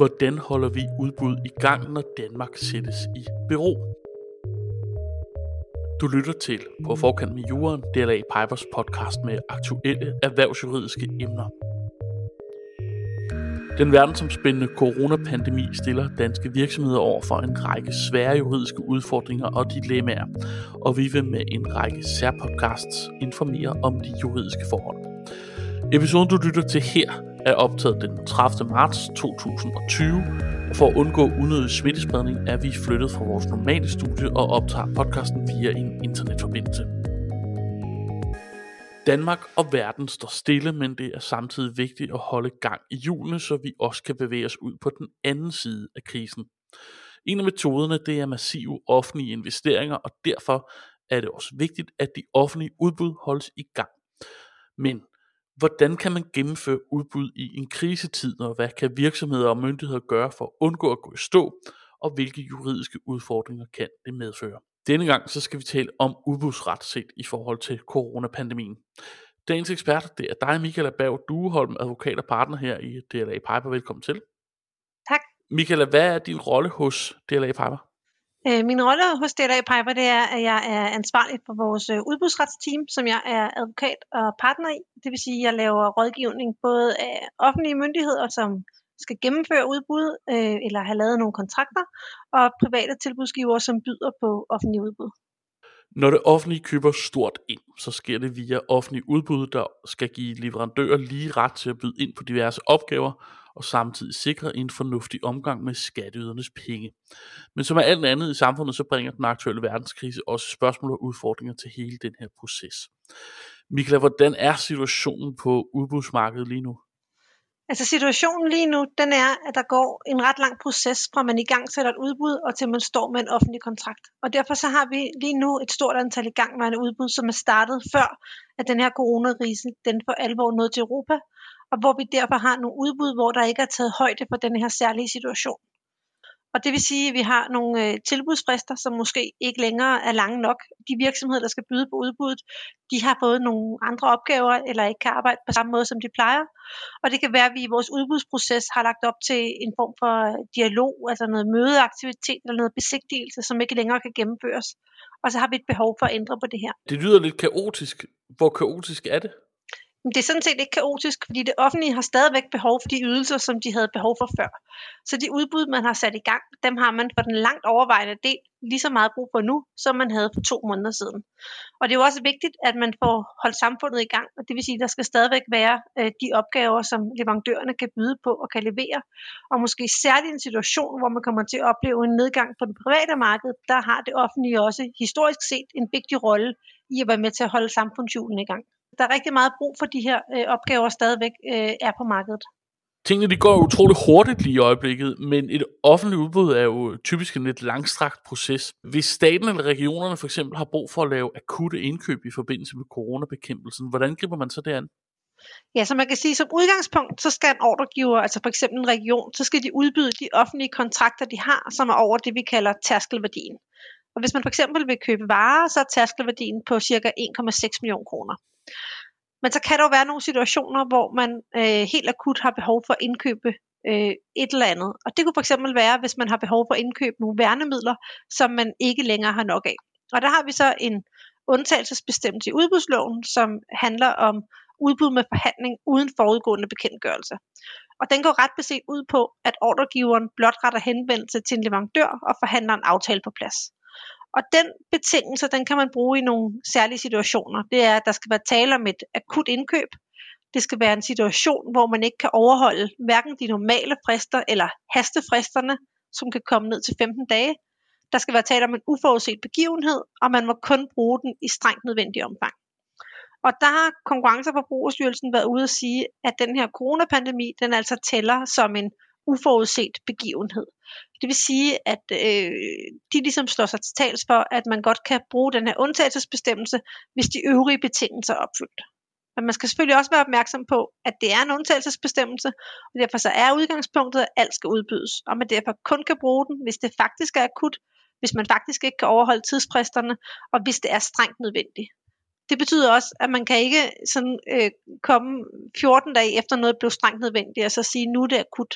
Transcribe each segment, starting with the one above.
Hvordan holder vi udbud i gang, når Danmark sættes i bero? Du lytter til På forkant med juren, DLA Pipers podcast med aktuelle erhvervsjuridiske emner. Den verdensomspændende coronapandemi stiller danske virksomheder over for en række svære juridiske udfordringer og dilemmaer, og vi vil med en række særpodcasts informere om de juridiske forhold. Episoden du lytter til her er optaget den 30. marts 2020, og for at undgå unødig smittespredning er vi flyttet fra vores normale studie og optager podcasten via en internetforbindelse. Danmark og verden står stille, men det er samtidig vigtigt at holde gang i hjulene, så vi også kan bevæge os ud på den anden side af krisen. En af metoderne det er massive offentlige investeringer, og derfor er det også vigtigt, at de offentlige udbud holdes i gang. Men hvordan kan man gennemføre udbud i en krisetid, og hvad kan virksomheder og myndigheder gøre for at undgå at gå i stå, og hvilke juridiske udfordringer kan det medføre? Denne gang så skal vi tale om udbudsret set i forhold til coronapandemien. Dagens ekspert, det er dig, Michael Abav Dueholm, advokat og partner her i DLA Piper. Velkommen til. Tak. Michael, hvad er din rolle hos DLA Piper? Øh, min rolle hos DLA Piper, det er, at jeg er ansvarlig for vores øh, udbudsretsteam, som jeg er advokat og partner i. Det vil sige, at jeg laver rådgivning både af offentlige myndigheder, som skal gennemføre udbud øh, eller have lavet nogle kontrakter, og private tilbudsgivere, som byder på offentlige udbud. Når det offentlige køber stort ind, så sker det via offentlige udbud, der skal give leverandører lige ret til at byde ind på diverse opgaver, og samtidig sikre en fornuftig omgang med skatteydernes penge. Men som er alt andet i samfundet, så bringer den aktuelle verdenskrise også spørgsmål og udfordringer til hele den her proces. Mikla, hvordan er situationen på udbudsmarkedet lige nu? Altså situationen lige nu, den er, at der går en ret lang proces fra man i gang sætter et udbud, og til man står med en offentlig kontrakt. Og derfor så har vi lige nu et stort antal i gang med en udbud, som er startet før, at den her coronarise, den for alvor nåede til Europa, og hvor vi derfor har nogle udbud, hvor der ikke er taget højde for den her særlige situation. Og det vil sige, at vi har nogle øh, tilbudsfrister, som måske ikke længere er lange nok. De virksomheder, der skal byde på udbuddet, de har fået nogle andre opgaver, eller ikke kan arbejde på samme måde, som de plejer. Og det kan være, at vi i vores udbudsproces har lagt op til en form for øh, dialog, altså noget mødeaktivitet eller noget besigtigelse, som ikke længere kan gennemføres. Og så har vi et behov for at ændre på det her. Det lyder lidt kaotisk. Hvor kaotisk er det? Det er sådan set ikke kaotisk, fordi det offentlige har stadigvæk behov for de ydelser, som de havde behov for før. Så de udbud, man har sat i gang, dem har man for den langt overvejende del lige så meget brug for nu, som man havde for to måneder siden. Og det er jo også vigtigt, at man får holdt samfundet i gang, og det vil sige, at der skal stadigvæk være øh, de opgaver, som leverandørerne kan byde på og kan levere. Og måske særligt en situation, hvor man kommer til at opleve en nedgang på det private marked, der har det offentlige også historisk set en vigtig rolle i at være med til at holde samfundshjulene i gang der er rigtig meget brug for de her øh, opgaver stadigvæk øh, er på markedet. Tingene de går utrolig hurtigt lige i øjeblikket, men et offentligt udbud er jo typisk en lidt langstrakt proces. Hvis staten eller regionerne for eksempel har brug for at lave akutte indkøb i forbindelse med coronabekæmpelsen, hvordan griber man så det an? Ja, så man kan sige, som udgangspunkt, så skal en ordregiver, altså for eksempel en region, så skal de udbyde de offentlige kontrakter, de har, som er over det, vi kalder tærskelværdien. Og hvis man for eksempel vil købe varer, så er tærskelværdien på ca. 1,6 millioner kroner. Men så kan der jo være nogle situationer, hvor man øh, helt akut har behov for at indkøbe øh, et eller andet. Og det kunne for eksempel være, hvis man har behov for at indkøbe nogle værnemidler, som man ikke længere har nok af. Og der har vi så en undtagelsesbestemmelse i udbudsloven, som handler om udbud med forhandling uden forudgående bekendtgørelse. Og den går ret beset ud på, at ordregiveren blot retter henvendelse til en leverandør og forhandler en aftale på plads. Og den betingelse, den kan man bruge i nogle særlige situationer. Det er, at der skal være tale om et akut indkøb. Det skal være en situation, hvor man ikke kan overholde hverken de normale frister eller hastefristerne, som kan komme ned til 15 dage. Der skal være tale om en uforudset begivenhed, og man må kun bruge den i strengt nødvendig omfang. Og der har Konkurrence- og Forbrugerstyrelsen været ude at sige, at den her coronapandemi, den altså tæller som en uforudset begivenhed. Det vil sige, at øh, de ligesom slår sig til tals for, at man godt kan bruge den her undtagelsesbestemmelse, hvis de øvrige betingelser er opfyldt. Men man skal selvfølgelig også være opmærksom på, at det er en undtagelsesbestemmelse, og derfor så er udgangspunktet, at alt skal udbydes, og man derfor kun kan bruge den, hvis det faktisk er akut, hvis man faktisk ikke kan overholde tidsfristerne, og hvis det er strengt nødvendigt. Det betyder også, at man kan ikke sådan, øh, komme 14 dage efter noget blev strengt nødvendigt, og så sige, nu er det akut.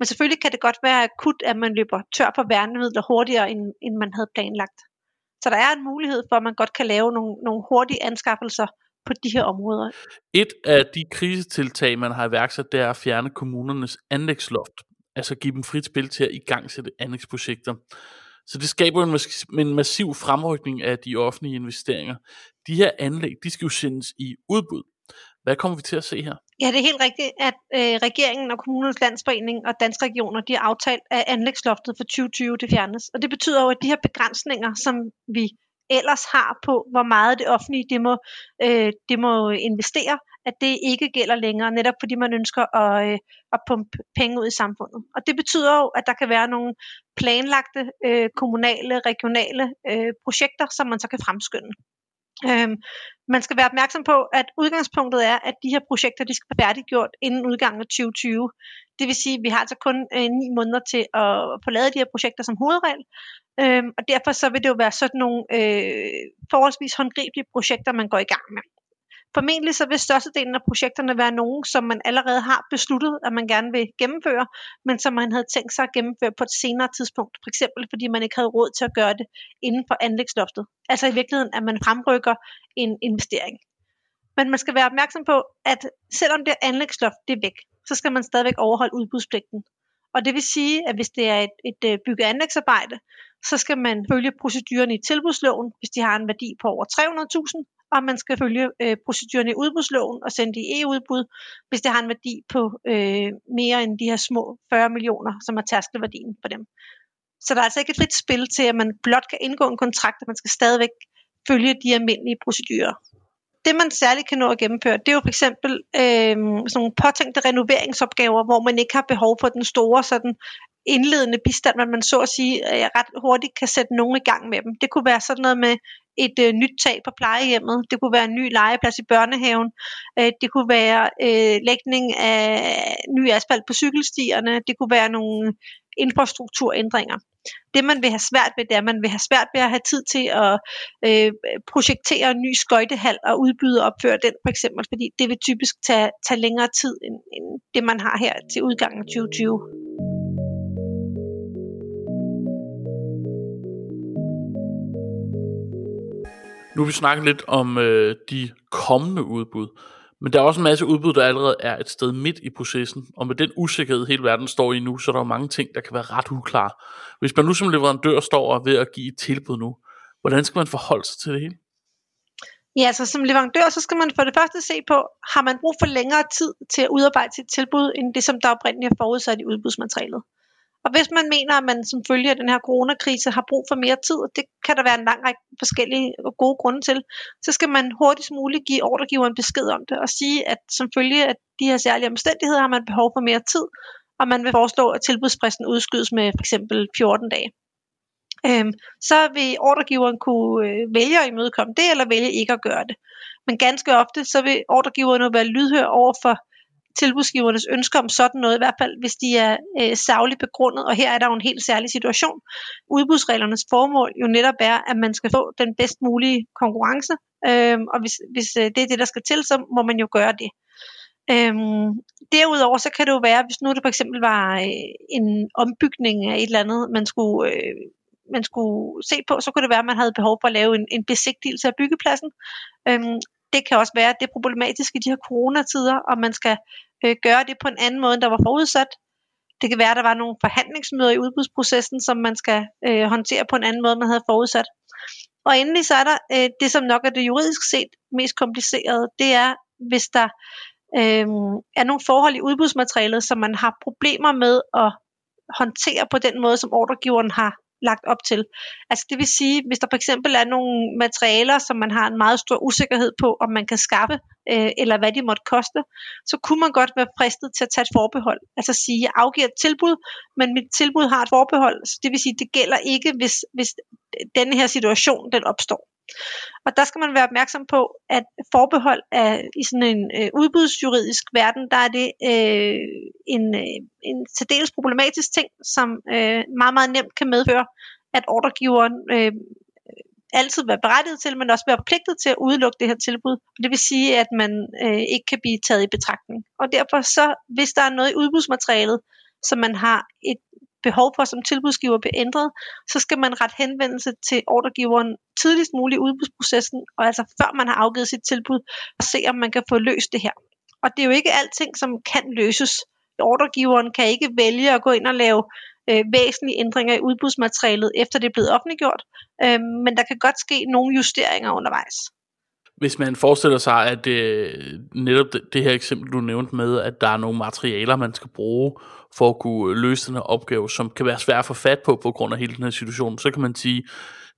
Men selvfølgelig kan det godt være akut, at man løber tør for værnemidler hurtigere, end, end man havde planlagt. Så der er en mulighed for, at man godt kan lave nogle, nogle hurtige anskaffelser på de her områder. Et af de krisetiltag, man har iværksat, det er at fjerne kommunernes anlægsloft. Altså give dem frit spil til at igangsætte anlægsprojekter. Så det skaber en, en massiv fremrykning af de offentlige investeringer. De her anlæg, de skal jo sendes i udbud. Hvad kommer vi til at se her? Ja, det er helt rigtigt, at øh, regeringen og kommunernes landsforening og danske regioner, de har aftalt, at anlægsloftet for 2020 det fjernes. Og det betyder jo, at de her begrænsninger, som vi ellers har på, hvor meget det offentlige det må, øh, det må investere, at det ikke gælder længere, netop fordi man ønsker at, øh, at pumpe penge ud i samfundet. Og det betyder jo, at der kan være nogle planlagte øh, kommunale, regionale øh, projekter, som man så kan fremskynde. Øhm, man skal være opmærksom på, at udgangspunktet er, at de her projekter de skal være færdiggjort inden udgangen af 2020. Det vil sige, at vi har altså kun øh, ni måneder til at få lavet de her projekter som hovedregel. Øhm, og derfor så vil det jo være sådan nogle øh, forholdsvis håndgribelige projekter, man går i gang med. Formentlig så vil størstedelen af projekterne være nogen, som man allerede har besluttet, at man gerne vil gennemføre, men som man havde tænkt sig at gennemføre på et senere tidspunkt. For eksempel fordi man ikke havde råd til at gøre det inden for anlægsloftet. Altså i virkeligheden, at man fremrykker en investering. Men man skal være opmærksom på, at selvom det anlægsloft det er væk, så skal man stadigvæk overholde udbudspligten. Og det vil sige, at hvis det er et, et byggeanlægsarbejde, bygge- anlægsarbejde, så skal man følge proceduren i tilbudsloven, hvis de har en værdi på over 300.000, og man skal følge øh, procedurerne i udbudsloven og sende det i EU-udbud, hvis det har en værdi på øh, mere end de her små 40 millioner, som er tærskelværdien for dem. Så der er altså ikke et frit spil til, at man blot kan indgå en kontrakt, og man skal stadigvæk følge de almindelige procedurer. Det man særligt kan nå at gennemføre, det er jo for eksempel øh, sådan nogle påtænkte renoveringsopgaver, hvor man ikke har behov for den store sådan indledende bistand, men man så at sige øh, ret hurtigt kan sætte nogen i gang med dem. Det kunne være sådan noget med et øh, nyt tag på plejehjemmet, det kunne være en ny legeplads i børnehaven, øh, det kunne være øh, lægning af ny asfalt på cykelstierne, det kunne være nogle infrastrukturændringer. Det man vil have svært ved, det er, at man vil have svært ved at have tid til at øh, projektere en ny skøjtehal og udbyde og opføre den for eksempel, fordi det vil typisk tage, tage længere tid end, end det man har her til udgangen af 2020. Nu har vi snakket lidt om øh, de kommende udbud, men der er også en masse udbud, der allerede er et sted midt i processen, og med den usikkerhed hele verden står i nu, så er der jo mange ting, der kan være ret uklare. Hvis man nu som leverandør står og ved at give et tilbud nu, hvordan skal man forholde sig til det hele? Ja, så som leverandør, så skal man for det første se på, har man brug for længere tid til at udarbejde sit tilbud, end det, som der oprindeligt er forudsat i udbudsmaterialet. Og hvis man mener, at man som følge af den her coronakrise har brug for mere tid, og det kan der være en lang række forskellige og gode grunde til, så skal man hurtigst muligt give ordregiveren besked om det og sige, at som følge af de her særlige omstændigheder har man behov for mere tid, og man vil foreslå, at tilbudsfristen udskydes med f.eks. 14 dage. Øhm, så vil ordregiveren kunne øh, vælge at imødekomme det, eller vælge ikke at gøre det. Men ganske ofte, så vil ordregiveren jo være lydhør over for tilbudsgivernes ønsker om sådan noget, i hvert fald hvis de er øh, savligt begrundet, og her er der jo en helt særlig situation. Udbudsreglernes formål jo netop er, at man skal få den bedst mulige konkurrence, øhm, og hvis, hvis øh, det er det, der skal til, så må man jo gøre det. Øhm, derudover så kan det jo være, hvis nu det for eksempel var øh, en ombygning af et eller andet, man skulle, øh, man skulle se på, så kunne det være, at man havde behov for at lave en, en besigtigelse af byggepladsen. Øhm, det kan også være, at det er problematisk i de her coronatider, og man skal øh, gøre det på en anden måde, end der var forudsat. Det kan være, at der var nogle forhandlingsmøder i udbudsprocessen, som man skal øh, håndtere på en anden måde, end man havde forudsat. Og endelig så er der øh, det, som nok er det juridisk set mest komplicerede, det er, hvis der øh, er nogle forhold i udbudsmaterialet, som man har problemer med at håndtere på den måde, som ordregiveren har lagt op til. Altså det vil sige, hvis der for eksempel er nogle materialer, som man har en meget stor usikkerhed på, om man kan skaffe, øh, eller hvad de måtte koste, så kunne man godt være fristet til at tage et forbehold. Altså sige, jeg afgiver et tilbud, men mit tilbud har et forbehold, så det vil sige, det gælder ikke, hvis, hvis denne her situation den opstår. Og der skal man være opmærksom på, at forbehold er i sådan en øh, udbudsjuridisk verden, der er det øh, en, øh, en særdeles problematisk ting, som øh, meget, meget nemt kan medføre, at ordregiveren øh, altid være berettiget til, men også være forpligtet til at udelukke det her tilbud. Det vil sige, at man øh, ikke kan blive taget i betragtning. Og derfor så, hvis der er noget i udbudsmaterialet, som man har et behov for som tilbudsgiver bliver ændret, så skal man ret henvendelse til ordregiveren tidligst muligt i udbudsprocessen, og altså før man har afgivet sit tilbud, og se om man kan få løst det her. Og det er jo ikke alting, som kan løses. Ordregiveren kan ikke vælge at gå ind og lave øh, væsentlige ændringer i udbudsmaterialet, efter det er blevet offentliggjort, øh, men der kan godt ske nogle justeringer undervejs. Hvis man forestiller sig, at øh, netop det, det her eksempel, du nævnte med, at der er nogle materialer, man skal bruge for at kunne løse den her opgave, som kan være svært at få fat på på grund af hele den her situation, så kan man sige,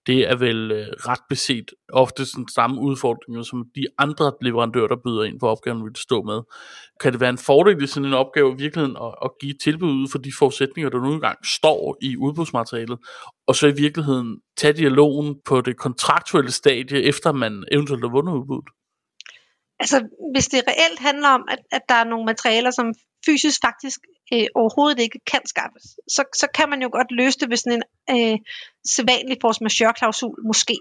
det er vel øh, ret beset ofte den samme udfordring, som de andre leverandører, der byder ind på opgaven, vil stå med. Kan det være en fordel i sådan en opgave i virkeligheden at, at give tilbud ud for de forudsætninger, der nu engang står i udbudsmaterialet, og så i virkeligheden tage dialogen på det kontraktuelle stadie, efter man eventuelt har vundet udbuddet? Altså, hvis det reelt handler om, at, at der er nogle materialer, som fysisk faktisk øh, overhovedet ikke kan skaffes, så, så kan man jo godt løse det ved sådan en øh, sædvanlig force majeure-klausul måske.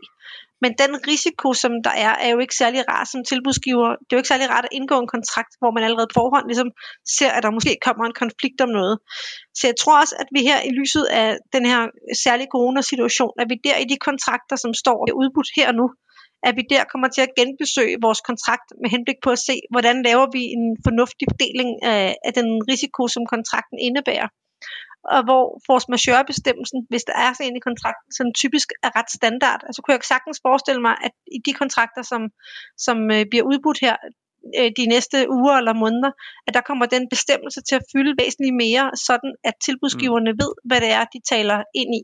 Men den risiko, som der er, er jo ikke særlig rar som tilbudsgiver. Det er jo ikke særlig rart at indgå en kontrakt, hvor man allerede på forhånd ligesom ser, at der måske kommer en konflikt om noget. Så jeg tror også, at vi her i lyset af den her særlige coronasituation, at vi der i de kontrakter, som står udbudt her og nu, at vi der kommer til at genbesøge vores kontrakt med henblik på at se, hvordan laver vi en fornuftig fordeling af, af den risiko, som kontrakten indebærer. Og hvor force majeure-bestemmelsen, hvis der er sådan en i kontrakten, sådan typisk er ret standard. Altså kunne jeg sagtens forestille mig, at i de kontrakter, som, som øh, bliver udbudt her øh, de næste uger eller måneder, at der kommer den bestemmelse til at fylde væsentligt mere, sådan at tilbudsgiverne mm. ved, hvad det er, de taler ind i.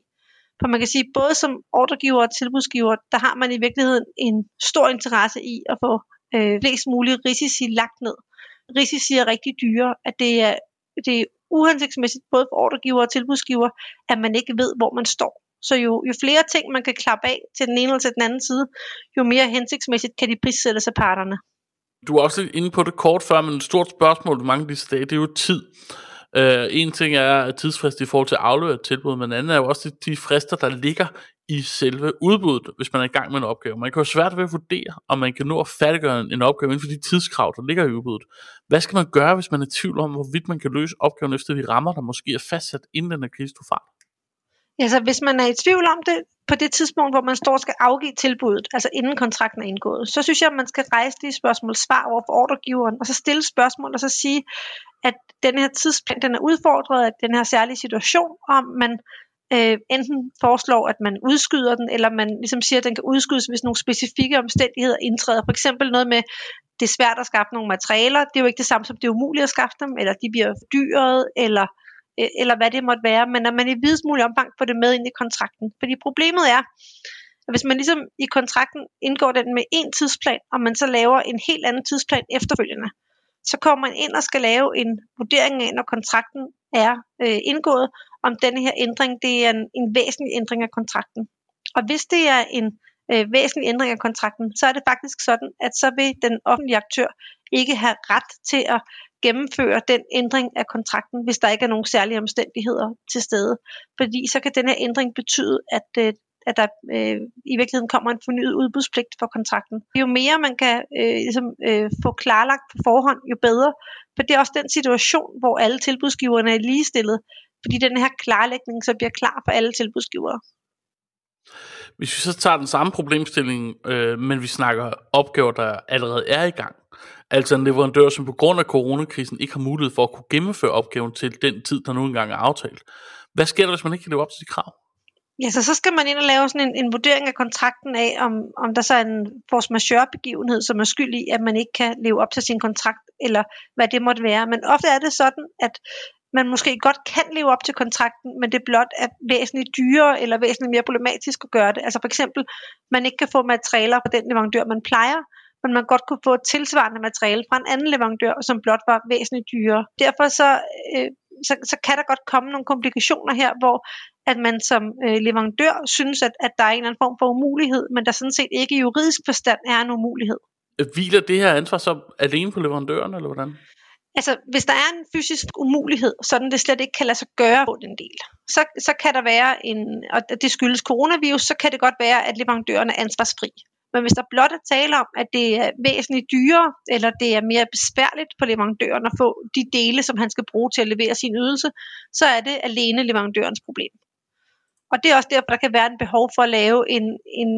For man kan sige, både som ordregiver og tilbudsgiver, der har man i virkeligheden en stor interesse i at få øh, flest mulige risici lagt ned. Risici er rigtig dyre, at det er, det er uhensigtsmæssigt både for ordregiver og tilbudsgiver, at man ikke ved, hvor man står. Så jo, jo flere ting man kan klappe af til den ene eller til den anden side, jo mere hensigtsmæssigt kan de prissætte sig parterne. Du er også lidt inde på det kort før, men et stort spørgsmål mange af disse dage, det er jo tid. Uh, en ting er tidsfrist i forhold til at aflevere et tilbud, men anden er jo også de, de frister, der ligger i selve udbuddet, hvis man er i gang med en opgave. Man kan jo svært ved at vurdere, om man kan nå at færdiggøre en opgave inden for de tidskrav, der ligger i udbuddet. Hvad skal man gøre, hvis man er i tvivl om, hvorvidt man kan løse opgaven efter de rammer, der måske er fastsat inden den er krise Ja, så hvis man er i tvivl om det på det tidspunkt, hvor man står og skal afgive tilbuddet, altså inden kontrakten er indgået, så synes jeg, at man skal rejse de spørgsmål svar over for ordregiveren, og så stille spørgsmål, og så sige, at den her tidsplan, den er udfordret af den her særlige situation, om man øh, enten foreslår, at man udskyder den, eller man ligesom siger, at den kan udskydes, hvis nogle specifikke omstændigheder indtræder. For eksempel noget med, det er svært at skaffe nogle materialer, det er jo ikke det samme som, det er umuligt at skaffe dem, eller de bliver dyret, eller Øh, eller hvad det måtte være, men at man i videst mulig omfang får det med ind i kontrakten. Fordi problemet er, at hvis man ligesom i kontrakten indgår den med en tidsplan, og man så laver en helt anden tidsplan efterfølgende, så kommer man ind og skal lave en vurdering af, når kontrakten er øh, indgået, om denne her ændring det er en, en væsentlig ændring af kontrakten. Og hvis det er en øh, væsentlig ændring af kontrakten, så er det faktisk sådan, at så vil den offentlige aktør ikke have ret til at gennemføre den ændring af kontrakten, hvis der ikke er nogen særlige omstændigheder til stede. Fordi så kan den her ændring betyde, at, øh, at der øh, i virkeligheden kommer en fornyet udbudspligt for kontrakten. Jo mere man kan øh, ligesom, øh, få klarlagt på forhånd, jo bedre. For det er også den situation, hvor alle tilbudsgiverne er ligestillet. Fordi den her klarlægning så bliver klar for alle tilbudsgivere. Hvis vi så tager den samme problemstilling, øh, men vi snakker opgaver, der allerede er i gang, altså en leverandør, som på grund af coronakrisen ikke har mulighed for at kunne gennemføre opgaven til den tid, der nu engang er aftalt. Hvad sker der, hvis man ikke kan leve op til de krav? Ja, så, så skal man ind og lave sådan en, en vurdering af kontrakten af, om, om der så er en force majeure begivenhed, som er skyld i, at man ikke kan leve op til sin kontrakt, eller hvad det måtte være. Men ofte er det sådan, at man måske godt kan leve op til kontrakten, men det blot er væsentligt dyrere eller væsentligt mere problematisk at gøre det. Altså for eksempel, man ikke kan få materialer fra den leverandør, man plejer, men man godt kunne få et tilsvarende materiale fra en anden leverandør, som blot var væsentligt dyrere. Derfor så, øh, så, så kan der godt komme nogle komplikationer her, hvor at man som øh, leverandør synes, at, at der er en eller anden form for umulighed, men der sådan set ikke i juridisk forstand er en umulighed. Hviler det her ansvar så alene på leverandøren, eller hvordan? Altså, hvis der er en fysisk umulighed, sådan det slet ikke kan lade sig gøre på den del, så, så kan der være en, og det skyldes coronavirus, så kan det godt være, at leverandøren er ansvarsfri. Men hvis der blot er tale om, at det er væsentligt dyrere, eller det er mere besværligt for leverandøren at få de dele, som han skal bruge til at levere sin ydelse, så er det alene leverandørens problem. Og det er også derfor, der kan være en behov for at lave en, en,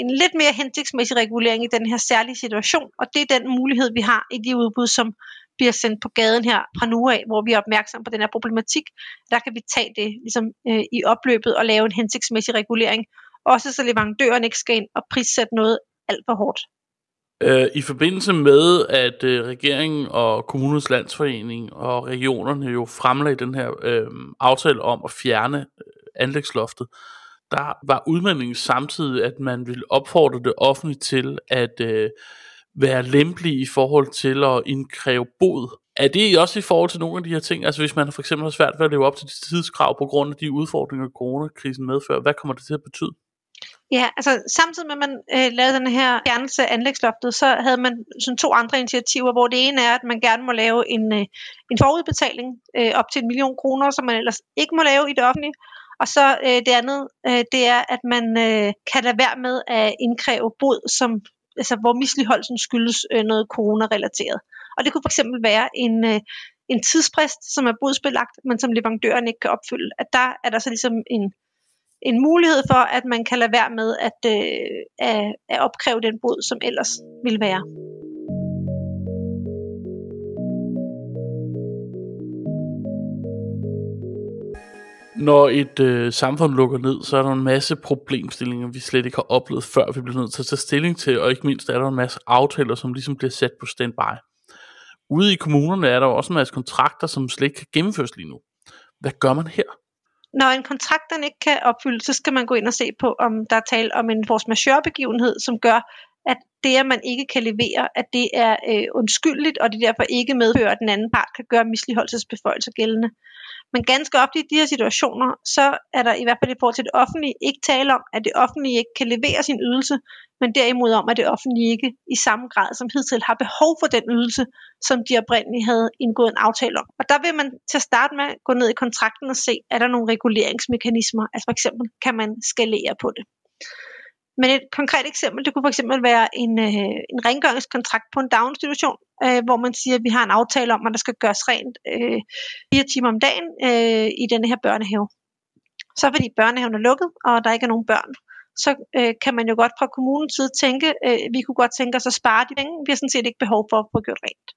en lidt mere hensigtsmæssig regulering i den her særlige situation, og det er den mulighed, vi har i de udbud, som bliver sendt på gaden her fra nu af, hvor vi er opmærksom på den her problematik. Der kan vi tage det ligesom, øh, i opløbet og lave en hensigtsmæssig regulering, også så leverandøren ikke skal ind og prissætte noget alt for hårdt. Øh, I forbindelse med, at øh, regeringen og kommunens landsforening og regionerne jo fremlagde den her øh, aftale om at fjerne anlægsloftet, der var udmeldingen samtidig, at man ville opfordre det offentligt til at øh, være lempelig i forhold til at indkræve bod. Er det også i forhold til nogle af de her ting? Altså hvis man for eksempel har svært ved at leve op til de tidskrav på grund af de udfordringer, coronakrisen medfører, hvad kommer det til at betyde? Ja, altså samtidig med at man øh, lavede den her fjernelse af anlægsloftet, så havde man sådan to andre initiativer, hvor det ene er, at man gerne må lave en, øh, en forudbetaling øh, op til en million kroner, som man ellers ikke må lave i det offentlige. Og så øh, det andet, øh, det er, at man øh, kan lade være med at indkræve bod, som, altså, hvor misligeholdelsen skyldes øh, noget corona-relateret. Og det kunne fx være en, øh, en tidsfrist, som er bodsbelagt, men som leverandøren ikke kan opfylde. At der er der så ligesom en, en mulighed for, at man kan lade være med at, øh, at, at opkræve den bod, som ellers ville være. Når et øh, samfund lukker ned, så er der en masse problemstillinger, vi slet ikke har oplevet før, vi bliver nødt til at tage stilling til, og ikke mindst er der en masse aftaler, som ligesom bliver sat på standby. Ude i kommunerne er der også en masse kontrakter, som slet ikke kan gennemføres lige nu. Hvad gør man her? Når en kontrakt den ikke kan opfyldes, så skal man gå ind og se på, om der er tale om en force majeure begivenhed, som gør, det, at man ikke kan levere, at det er øh, undskyldeligt, og det derfor ikke medfører, at den anden part kan gøre misligeholdelsesbeføjelser gældende. Men ganske ofte i de her situationer, så er der i hvert fald i forhold til det offentlige ikke tale om, at det offentlige ikke kan levere sin ydelse, men derimod om, at det offentlige ikke i samme grad som hidtil har behov for den ydelse, som de oprindeligt havde indgået en aftale om. Og der vil man til at starte med gå ned i kontrakten og se, er der nogle reguleringsmekanismer, altså for eksempel kan man skalere på det. Men et konkret eksempel, det kunne for eksempel være en, øh, en rengøringskontrakt på en daginstitution, øh, hvor man siger, at vi har en aftale om, at der skal gøres rent øh, fire timer om dagen øh, i denne her børnehave. Så fordi børnehaven er lukket, og der ikke er nogen børn, så øh, kan man jo godt fra kommunens side tænke, øh, vi kunne godt tænke os at spare de penge, vi har sådan set ikke behov for at få gjort rent.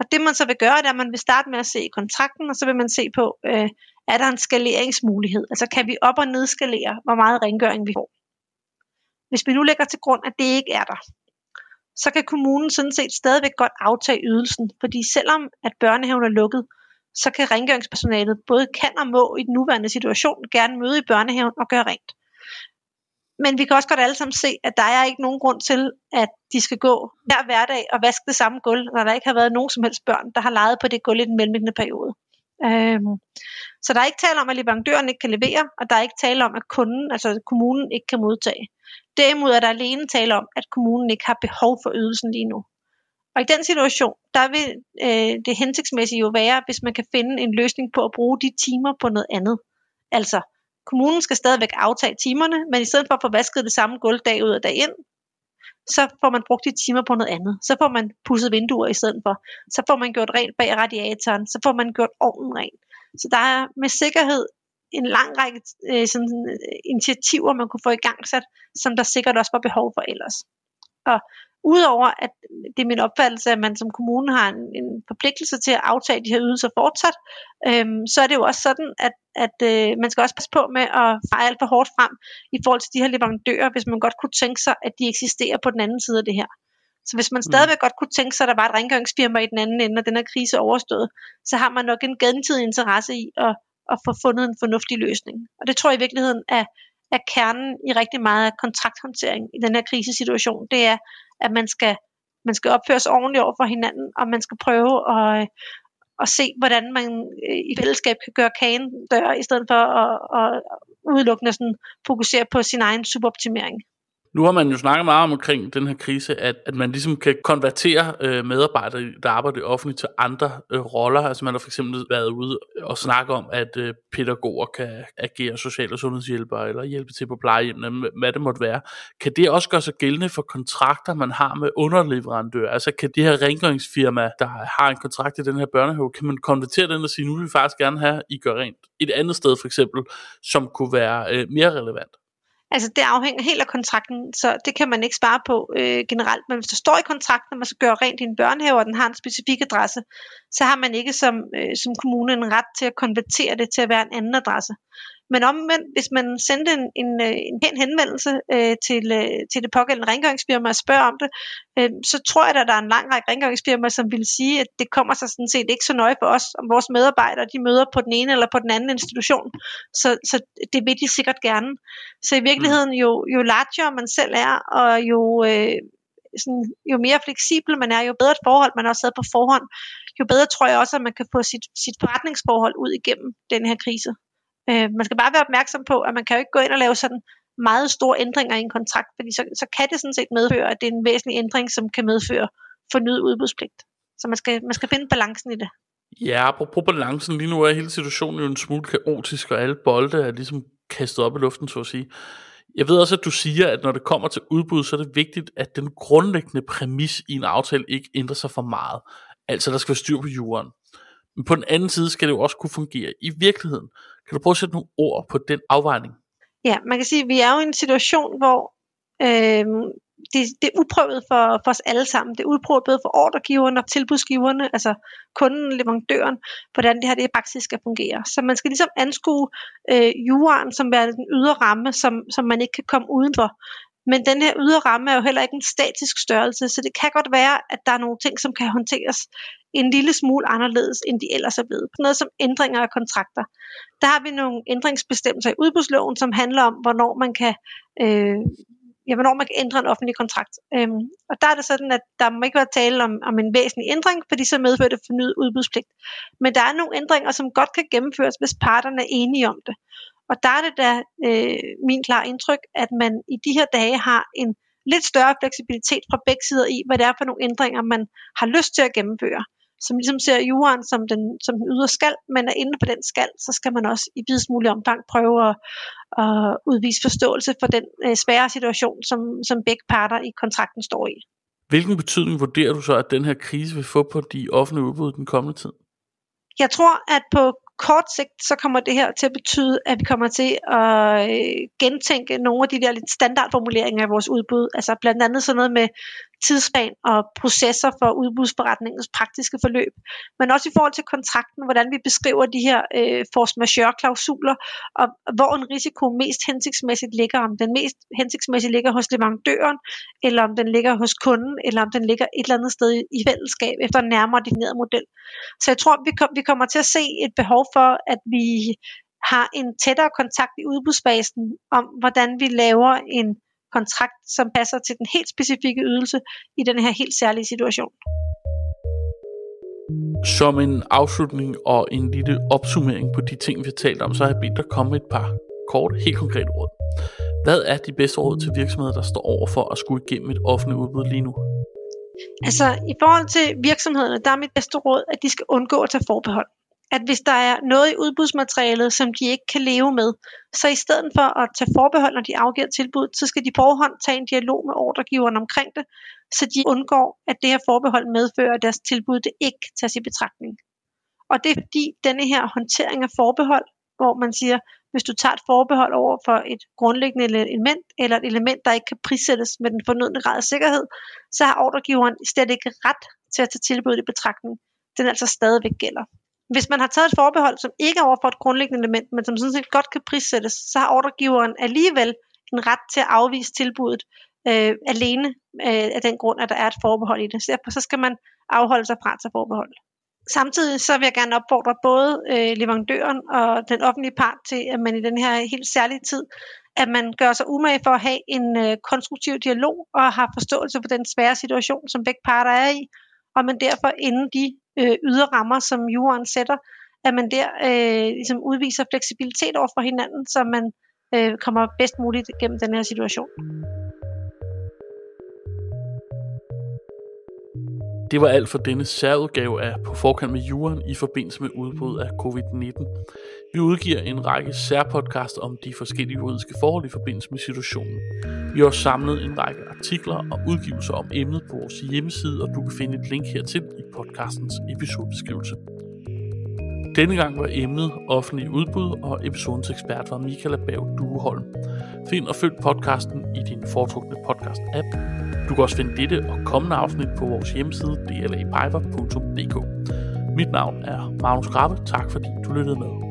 Og det man så vil gøre, det er, at man vil starte med at se i kontrakten, og så vil man se på, øh, er der en skaleringsmulighed? Altså kan vi op- og nedskalere, hvor meget rengøring vi får? Hvis vi nu lægger til grund, at det ikke er der, så kan kommunen sådan set stadigvæk godt aftage ydelsen, fordi selvom at børnehaven er lukket, så kan rengøringspersonalet både kan og må i den nuværende situation gerne møde i børnehaven og gøre rent. Men vi kan også godt alle sammen se, at der er ikke nogen grund til, at de skal gå hver hverdag og vaske det samme gulv, når der ikke har været nogen som helst børn, der har leget på det gulv i den mellemliggende periode. Øhm, så der er ikke tale om, at leverandøren ikke kan levere, og der er ikke tale om, at kunden, altså kommunen, ikke kan modtage. Derimod er der alene tale om, at kommunen ikke har behov for ydelsen lige nu. Og i den situation, der vil øh, det hensigtsmæssige jo være, hvis man kan finde en løsning på at bruge de timer på noget andet. Altså, kommunen skal stadigvæk aftage timerne, men i stedet for at få vasket det samme gulv dag ud og dag ind, så får man brugt de timer på noget andet. Så får man pudset vinduer i stedet for. Så får man gjort rent bag radiatoren. Så får man gjort ovnen rent. Så der er med sikkerhed en lang række øh, sådan, øh, initiativer, man kunne få i gang sat, som der sikkert også var behov for ellers. Og udover at det er min opfattelse, at man som kommune har en, en forpligtelse til at aftage de her ydelser fortsat, øhm, så er det jo også sådan, at, at øh, man skal også passe på med at fejre alt for hårdt frem i forhold til de her leverandører, hvis man godt kunne tænke sig, at de eksisterer på den anden side af det her. Så hvis man mm. stadigvæk mm. godt kunne tænke sig, at der var et rengøringsfirma i den anden ende, og den her krise er overstået, så har man nok en gensidig interesse i at, at få fundet en fornuftig løsning. Og det tror jeg i virkeligheden er, er kernen i rigtig meget af kontrakthåndtering i den her krisesituation. Det er, at man skal, man skal opføre sig ordentligt over for hinanden, og man skal prøve at, at se, hvordan man øh, i fællesskab kan gøre kagen dør, i stedet for at, at udelukkende sådan fokusere på sin egen suboptimering. Nu har man jo snakket meget om omkring den her krise, at, at man ligesom kan konvertere øh, medarbejdere, der arbejder i offentligt, til andre øh, roller. Altså man har for eksempel været ude og snakke om, at øh, pædagoger kan agere social- og sundhedshjælpere, eller hjælpe til på plejehjemmene, hvad det måtte være. Kan det også gøre sig gældende for kontrakter, man har med underleverandører? Altså kan de her rengøringsfirma, der har en kontrakt i den her børnehave, kan man konvertere den og sige, nu vil vi faktisk gerne have, I gør rent et andet sted for eksempel, som kunne være øh, mere relevant? Altså det afhænger helt af kontrakten, så det kan man ikke spare på øh, generelt. Men hvis der står i kontrakten, at man skal gøre rent i en børnehave, og den har en specifik adresse, så har man ikke som, øh, som kommune en ret til at konvertere det til at være en anden adresse. Men omvendt, hvis man sendte en, en, øh, en pæn henvendelse øh, til, øh, til det pågældende rengøringsfirma og spørger om det, øh, så tror jeg, at der er en lang række rengøringsfirmaer, som vil sige, at det kommer sig sådan set ikke så nøje for os, om vores medarbejdere de møder på den ene eller på den anden institution. Så, så det vil de sikkert gerne. Så i virkeligheden, jo, jo larger man selv er, og jo... Øh, sådan, jo mere fleksibel man er, jo bedre et forhold man også havde på forhånd, jo bedre tror jeg også, at man kan få sit, sit forretningsforhold ud igennem den her krise. Øh, man skal bare være opmærksom på, at man kan jo ikke gå ind og lave sådan meget store ændringer i en kontrakt, fordi så, så kan det sådan set medføre, at det er en væsentlig ændring, som kan medføre fornyet udbudspligt. Så man skal, man skal finde balancen i det. Ja, apropos balancen, lige nu er hele situationen jo en smule kaotisk, og alle bolde er ligesom kastet op i luften, så at sige. Jeg ved også, at du siger, at når det kommer til udbud, så er det vigtigt, at den grundlæggende præmis i en aftale ikke ændrer sig for meget. Altså, der skal være styr på jorden. Men på den anden side skal det jo også kunne fungere i virkeligheden. Kan du prøve at sætte nogle ord på den afvejning? Ja, man kan sige, at vi er jo i en situation, hvor øh, det, det er uprøvet for, for os alle sammen. Det er uprøvet både for ordregiverne og tilbudsgiverne, altså kunden, leverandøren, hvordan det her det praksis skal fungere. Så man skal ligesom anskue øh, juraen som er den ydre ramme, som, som man ikke kan komme udenfor. Men den her ydre ramme er jo heller ikke en statisk størrelse, så det kan godt være, at der er nogle ting, som kan håndteres en lille smule anderledes, end de ellers er blevet. Noget som ændringer af kontrakter. Der har vi nogle ændringsbestemmelser i udbudsloven, som handler om, hvornår man kan øh, ja, hvornår man kan ændre en offentlig kontrakt. Øhm, og der er det sådan, at der må ikke være tale om, om en væsentlig ændring, fordi så medfører det fornyet udbudspligt. Men der er nogle ændringer, som godt kan gennemføres, hvis parterne er enige om det. Og der er det da øh, min klar indtryk, at man i de her dage har en lidt større fleksibilitet fra begge sider i, hvad det er for nogle ændringer, man har lyst til at gennemføre. Som ligesom ser jorden som den, som den ydre skal, men er inde på den skal, så skal man også i videst mulig omfang prøve at, at udvise forståelse for den øh, svære situation, som, som begge parter i kontrakten står i. Hvilken betydning vurderer du så, at den her krise vil få på de offentlige udbud den kommende tid? Jeg tror, at på kort sigt, så kommer det her til at betyde, at vi kommer til at øh, gentænke nogle af de der lidt standardformuleringer i vores udbud. Altså blandt andet sådan noget med tidsplan og processer for udbudsforretningens praktiske forløb, men også i forhold til kontrakten, hvordan vi beskriver de her øh, force majeure-klausuler, og hvor en risiko mest hensigtsmæssigt ligger, om den mest hensigtsmæssigt ligger hos leverandøren, eller om den ligger hos kunden, eller om den ligger et eller andet sted i fællesskab efter en nærmere defineret model. Så jeg tror, vi, kom, vi kommer til at se et behov for, at vi har en tættere kontakt i udbudsfasen om, hvordan vi laver en kontrakt, som passer til den helt specifikke ydelse i den her helt særlige situation. Som en afslutning og en lille opsummering på de ting, vi har talt om, så har jeg bedt dig komme et par kort, helt konkrete råd. Hvad er de bedste råd til virksomheder, der står over for at skulle igennem et offentligt udbud lige nu? Altså, i forhold til virksomhederne, der er mit bedste råd, at de skal undgå at tage forbehold at hvis der er noget i udbudsmaterialet, som de ikke kan leve med, så i stedet for at tage forbehold, når de afgiver tilbud, så skal de forhånd tage en dialog med ordregiveren omkring det, så de undgår, at det her forbehold medfører, at deres tilbud det ikke tages i betragtning. Og det er fordi denne her håndtering af forbehold, hvor man siger, hvis du tager et forbehold over for et grundlæggende element, eller et element, der ikke kan prissættes med den fornødne grad af sikkerhed, så har ordregiveren slet ikke ret til at tage tilbuddet i betragtning. Den altså stadigvæk gælder. Hvis man har taget et forbehold, som ikke er over for et grundlæggende element, men som sådan set godt kan prissættes, så har ordregiveren alligevel en ret til at afvise tilbuddet øh, alene øh, af den grund, at der er et forbehold i det. Så derfor så skal man afholde sig fra at tage forbehold. Samtidig så vil jeg gerne opfordre både øh, leverandøren og den offentlige part til, at man i den her helt særlige tid, at man gør sig umage for at have en øh, konstruktiv dialog og har forståelse for den svære situation, som begge parter er i, og man derfor inden de øh, ydre rammer, som jorden sætter, at man der øh, ligesom udviser fleksibilitet over for hinanden, så man øh, kommer bedst muligt gennem den her situation. Det var alt for denne særudgave af På forkant med juren i forbindelse med udbrud af covid-19. Vi udgiver en række særpodcasts om de forskellige juridiske forhold i forbindelse med situationen. Vi har også samlet en række artikler og udgivelser om emnet på vores hjemmeside, og du kan finde et link hertil i podcastens episodebeskrivelse. Denne gang var emnet offentlig udbud, og episodens ekspert var Michael Bav Dueholm. Find og følg podcasten i din foretrukne podcast-app. Du kan også finde dette og kommende afsnit på vores hjemmeside dlapiper.dk. Mit navn er Magnus Grave. Tak fordi du lyttede med.